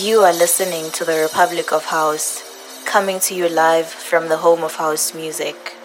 You are listening to the Republic of House, coming to you live from the home of house music.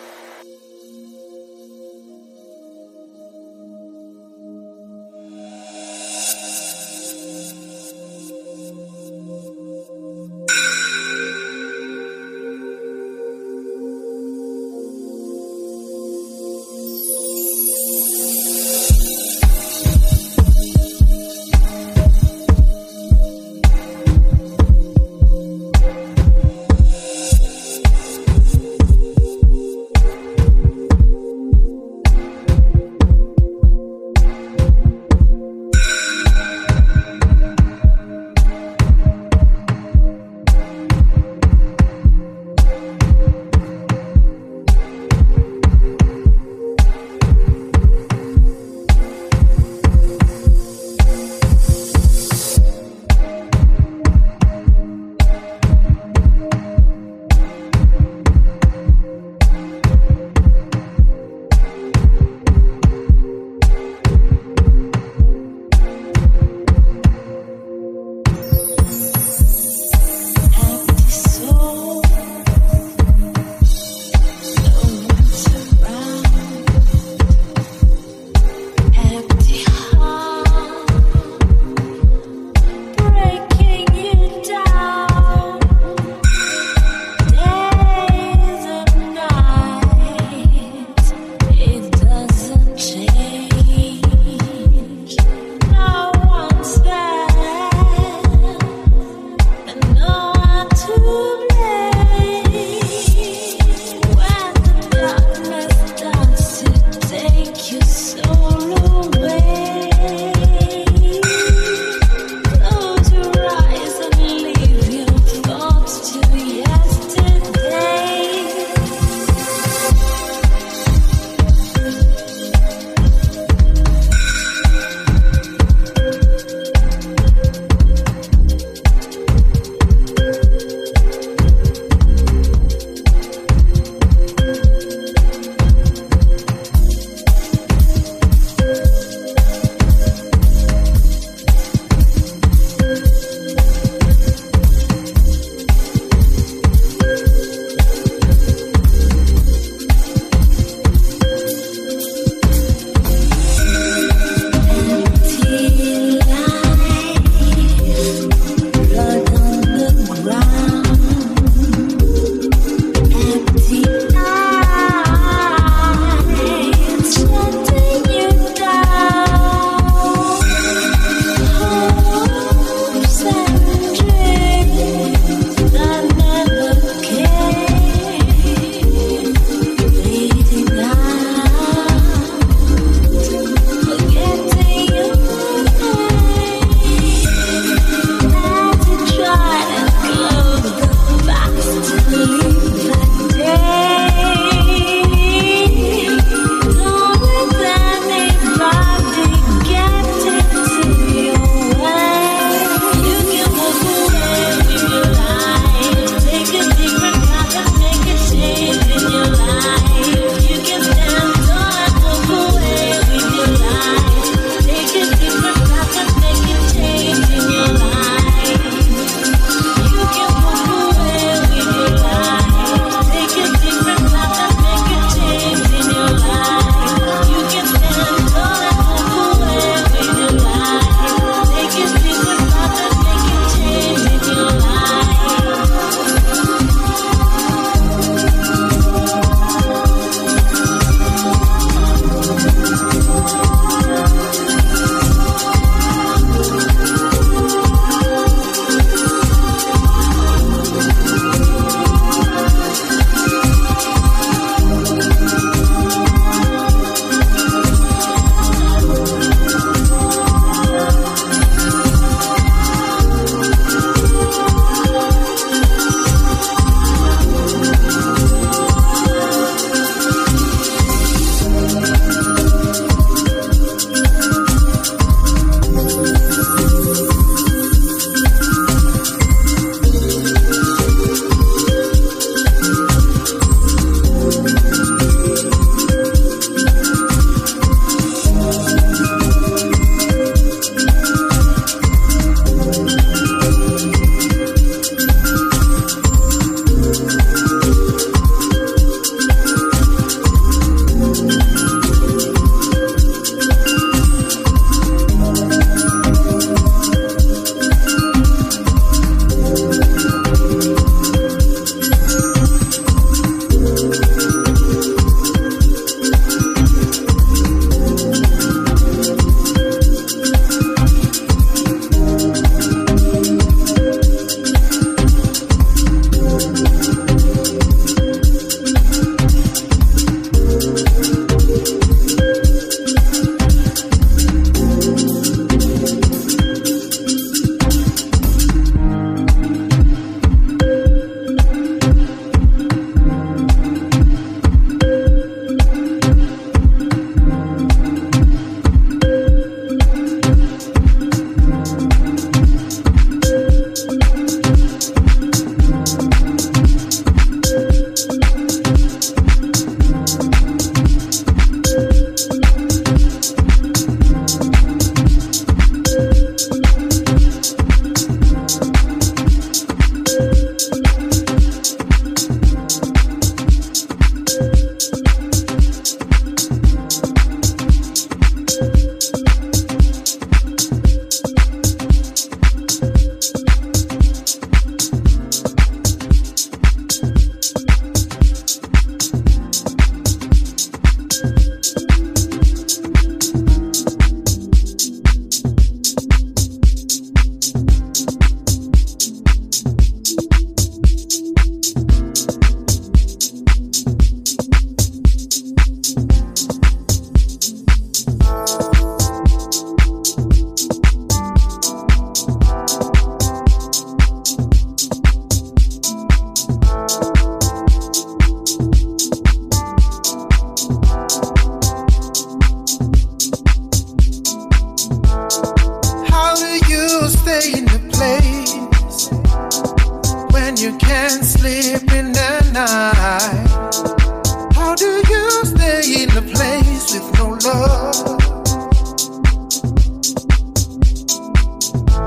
with no love.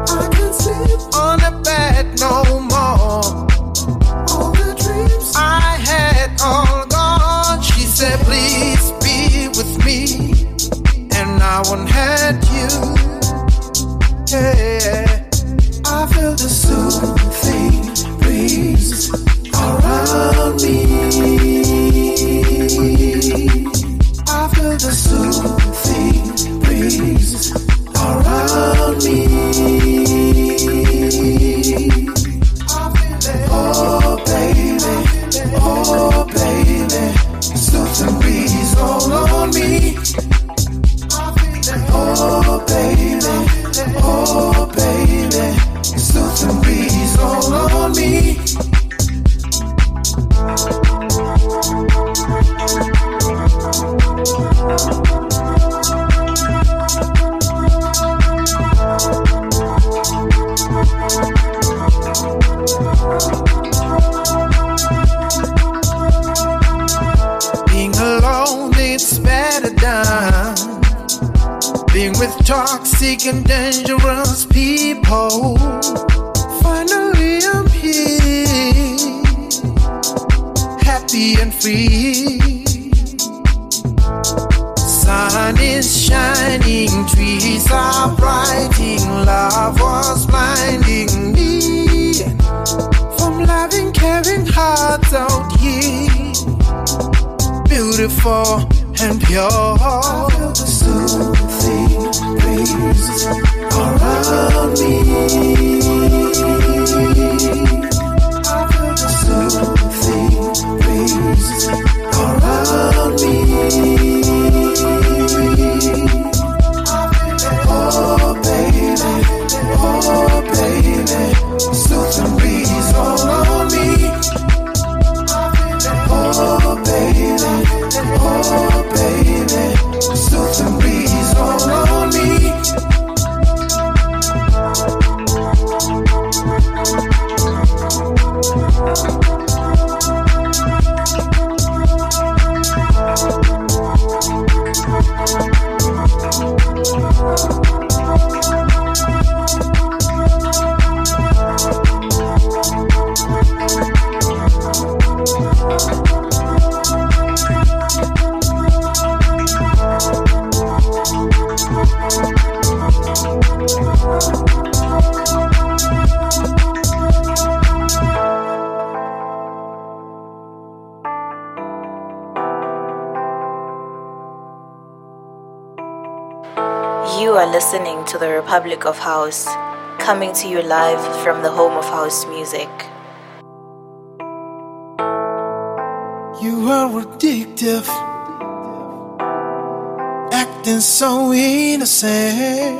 I can't sleep on a bed no more. All the dreams I had all gone. She said, Please be with me, and I won't hurt you. Yeah, I feel the soon. Republic of House, coming to you live from the home of house music. You are addictive, acting so innocent.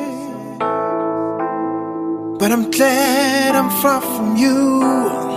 But I'm glad I'm far from you.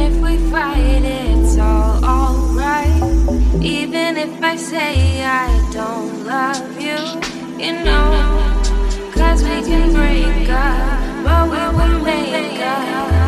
if we fight, it's all alright. Even if I say I don't love you, you know. Cause we can break up, but we will make up.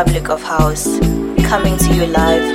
Republic of House, coming to you live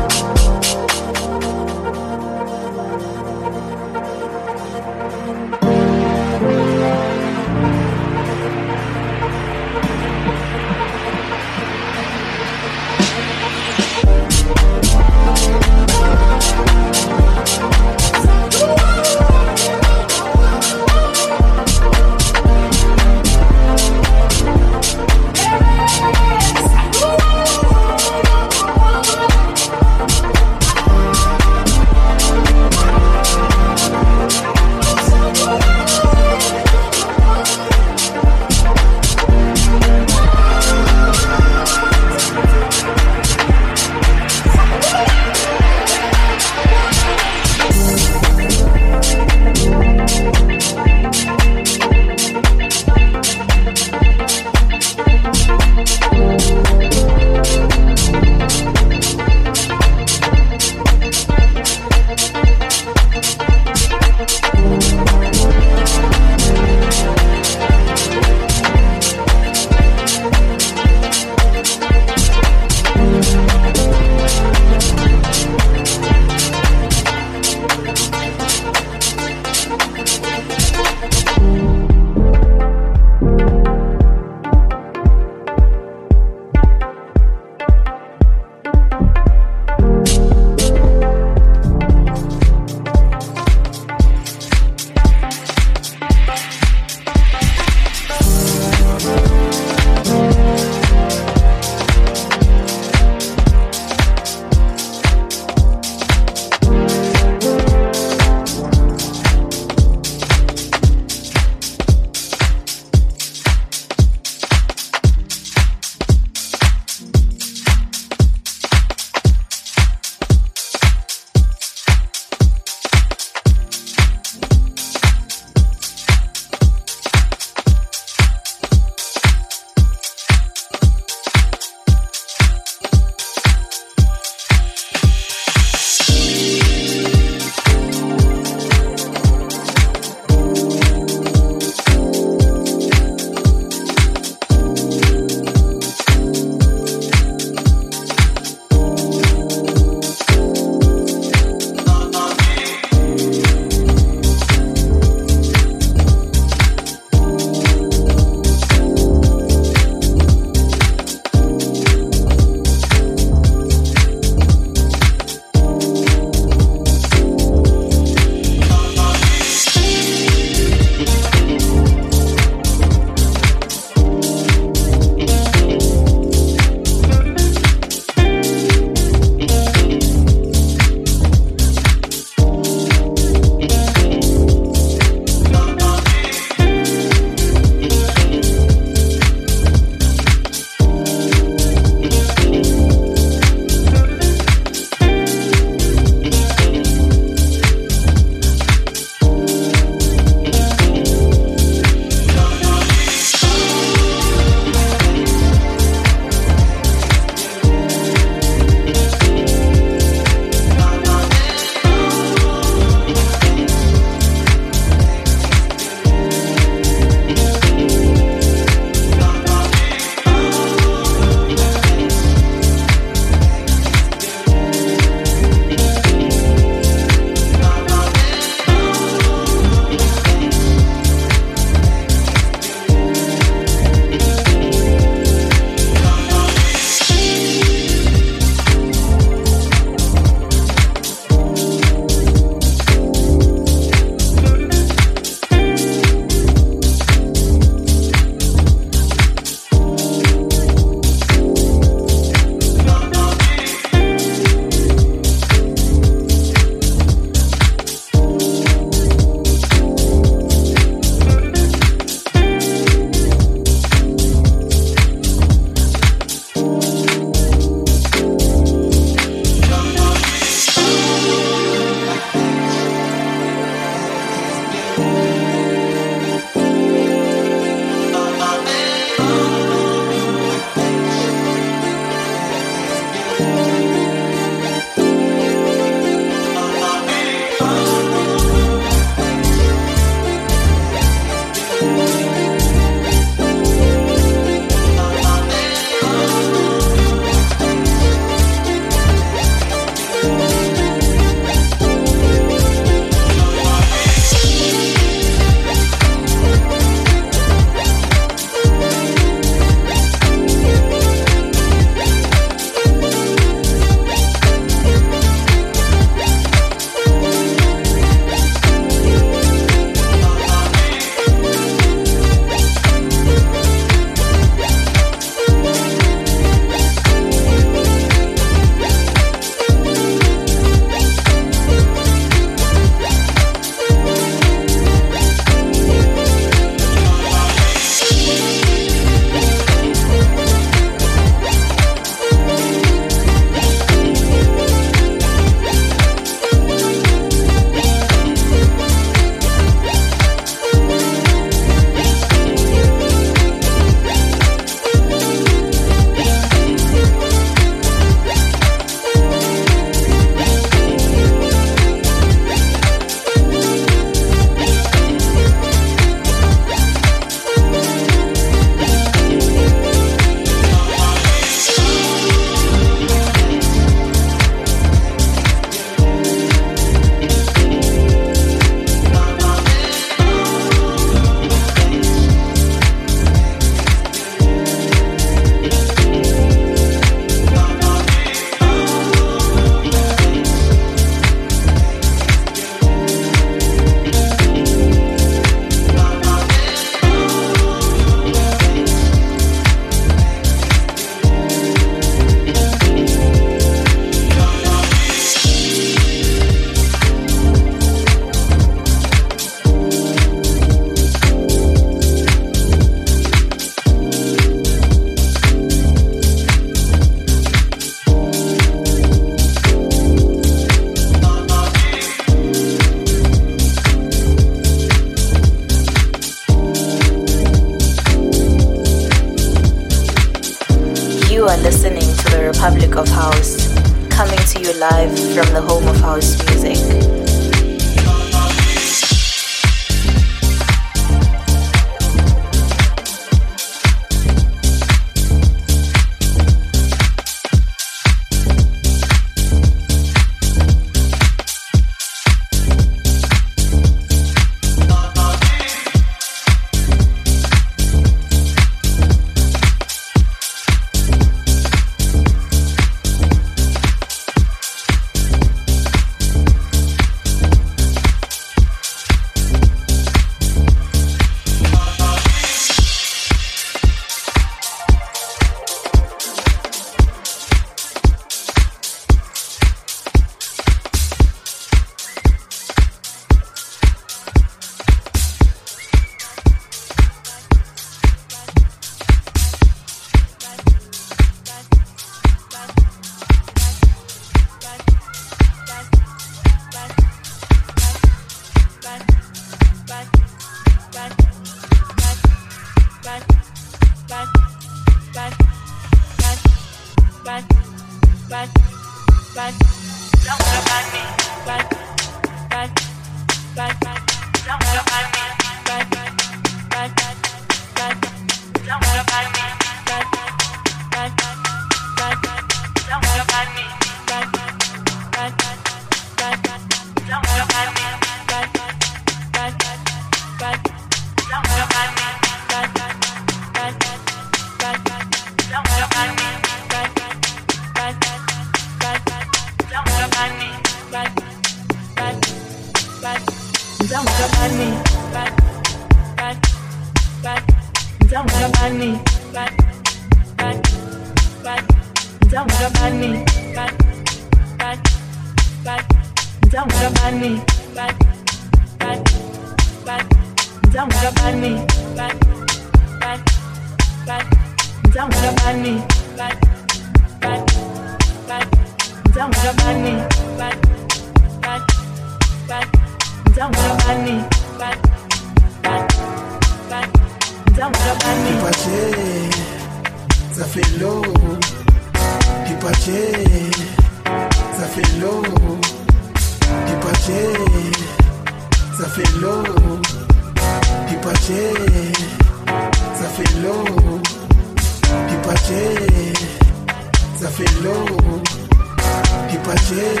Jesus.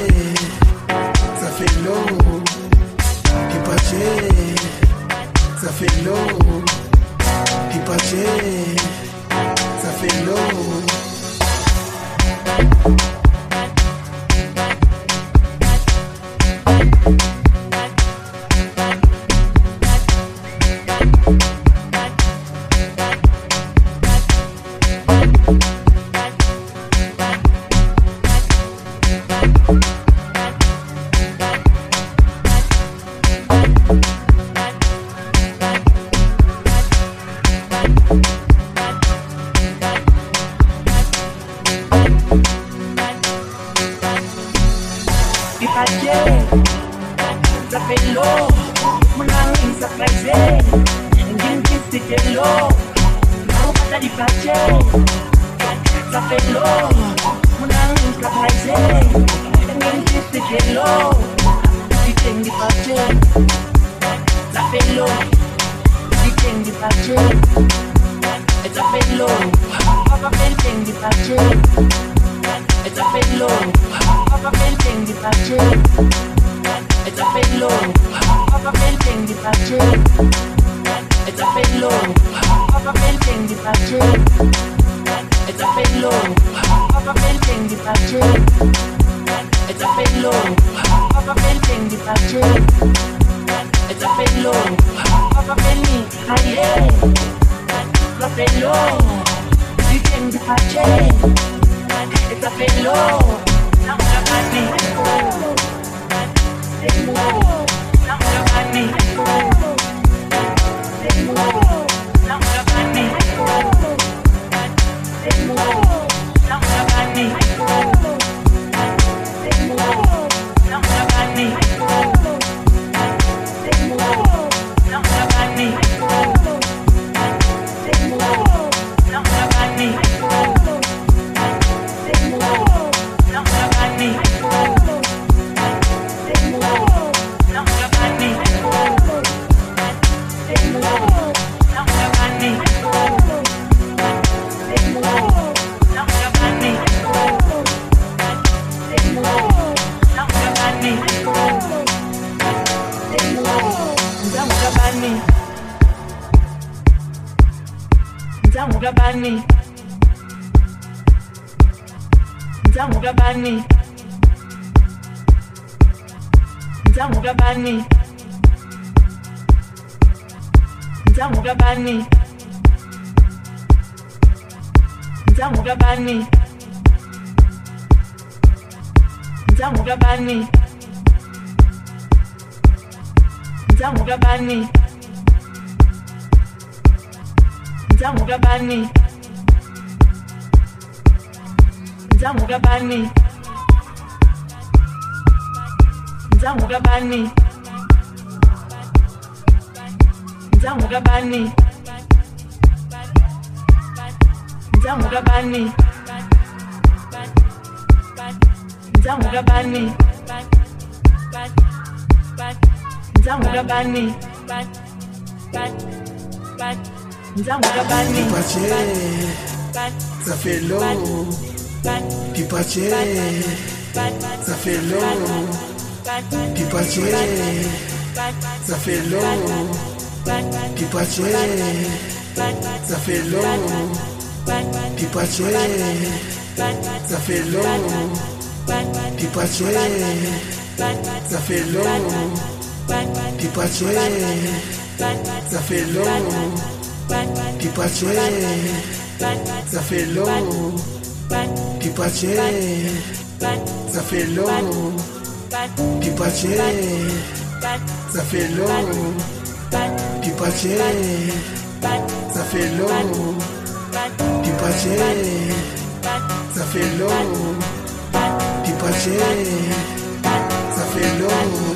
Pipache, ça fait l'eau. Pipache, ça fait l'eau. Pipache, ça fait l'eau. Pipache, ça fait l'eau. Pipache, ça fait l'eau. Pipache, ça fait l'eau. Pipache, ça fait l'eau. Ti change, ça fait long. People change, ça fait long. People change, ça fait long. People change, ça fait long. People change, ça fait long. People change, ça fait long.